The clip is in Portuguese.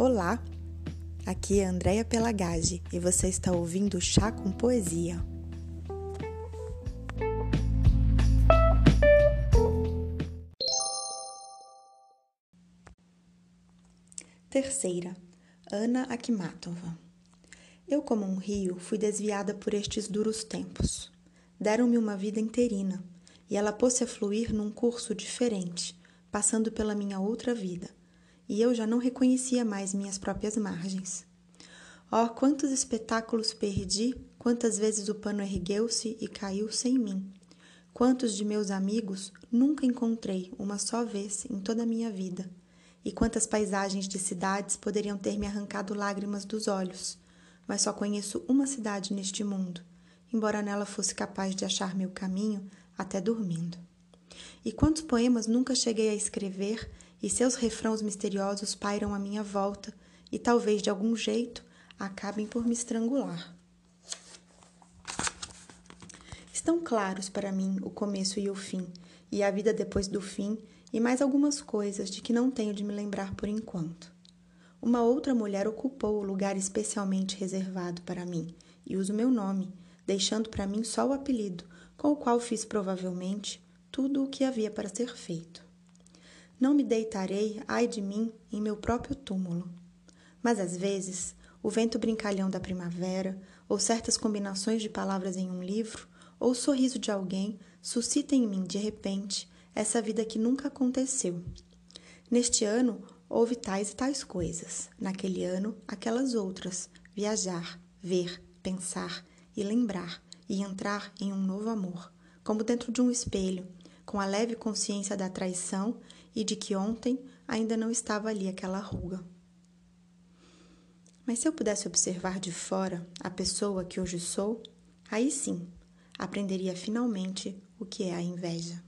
Olá, aqui é Andréia Pelagage e você está ouvindo Chá com Poesia. Terceira, Ana Akhmatova. Eu, como um rio, fui desviada por estes duros tempos. Deram-me uma vida interina e ela pôs-se a fluir num curso diferente, passando pela minha outra vida e eu já não reconhecia mais minhas próprias margens. Oh, quantos espetáculos perdi, quantas vezes o pano ergueu-se e caiu sem mim. Quantos de meus amigos nunca encontrei uma só vez em toda a minha vida. E quantas paisagens de cidades poderiam ter me arrancado lágrimas dos olhos. Mas só conheço uma cidade neste mundo, embora nela fosse capaz de achar meu caminho até dormindo. E quantos poemas nunca cheguei a escrever e seus refrãos misteriosos pairam à minha volta e talvez de algum jeito acabem por me estrangular. Estão claros para mim o começo e o fim, e a vida depois do fim, e mais algumas coisas de que não tenho de me lembrar por enquanto. Uma outra mulher ocupou o lugar especialmente reservado para mim, e uso meu nome, deixando para mim só o apelido, com o qual fiz provavelmente tudo o que havia para ser feito. Não me deitarei, ai de mim, em meu próprio túmulo. Mas às vezes, o vento brincalhão da primavera, ou certas combinações de palavras em um livro, ou o sorriso de alguém, suscita em mim, de repente, essa vida que nunca aconteceu. Neste ano, houve tais e tais coisas. Naquele ano, aquelas outras. Viajar, ver, pensar e lembrar, e entrar em um novo amor, como dentro de um espelho, com a leve consciência da traição e de que ontem ainda não estava ali aquela ruga. Mas se eu pudesse observar de fora a pessoa que hoje sou, aí sim aprenderia finalmente o que é a inveja.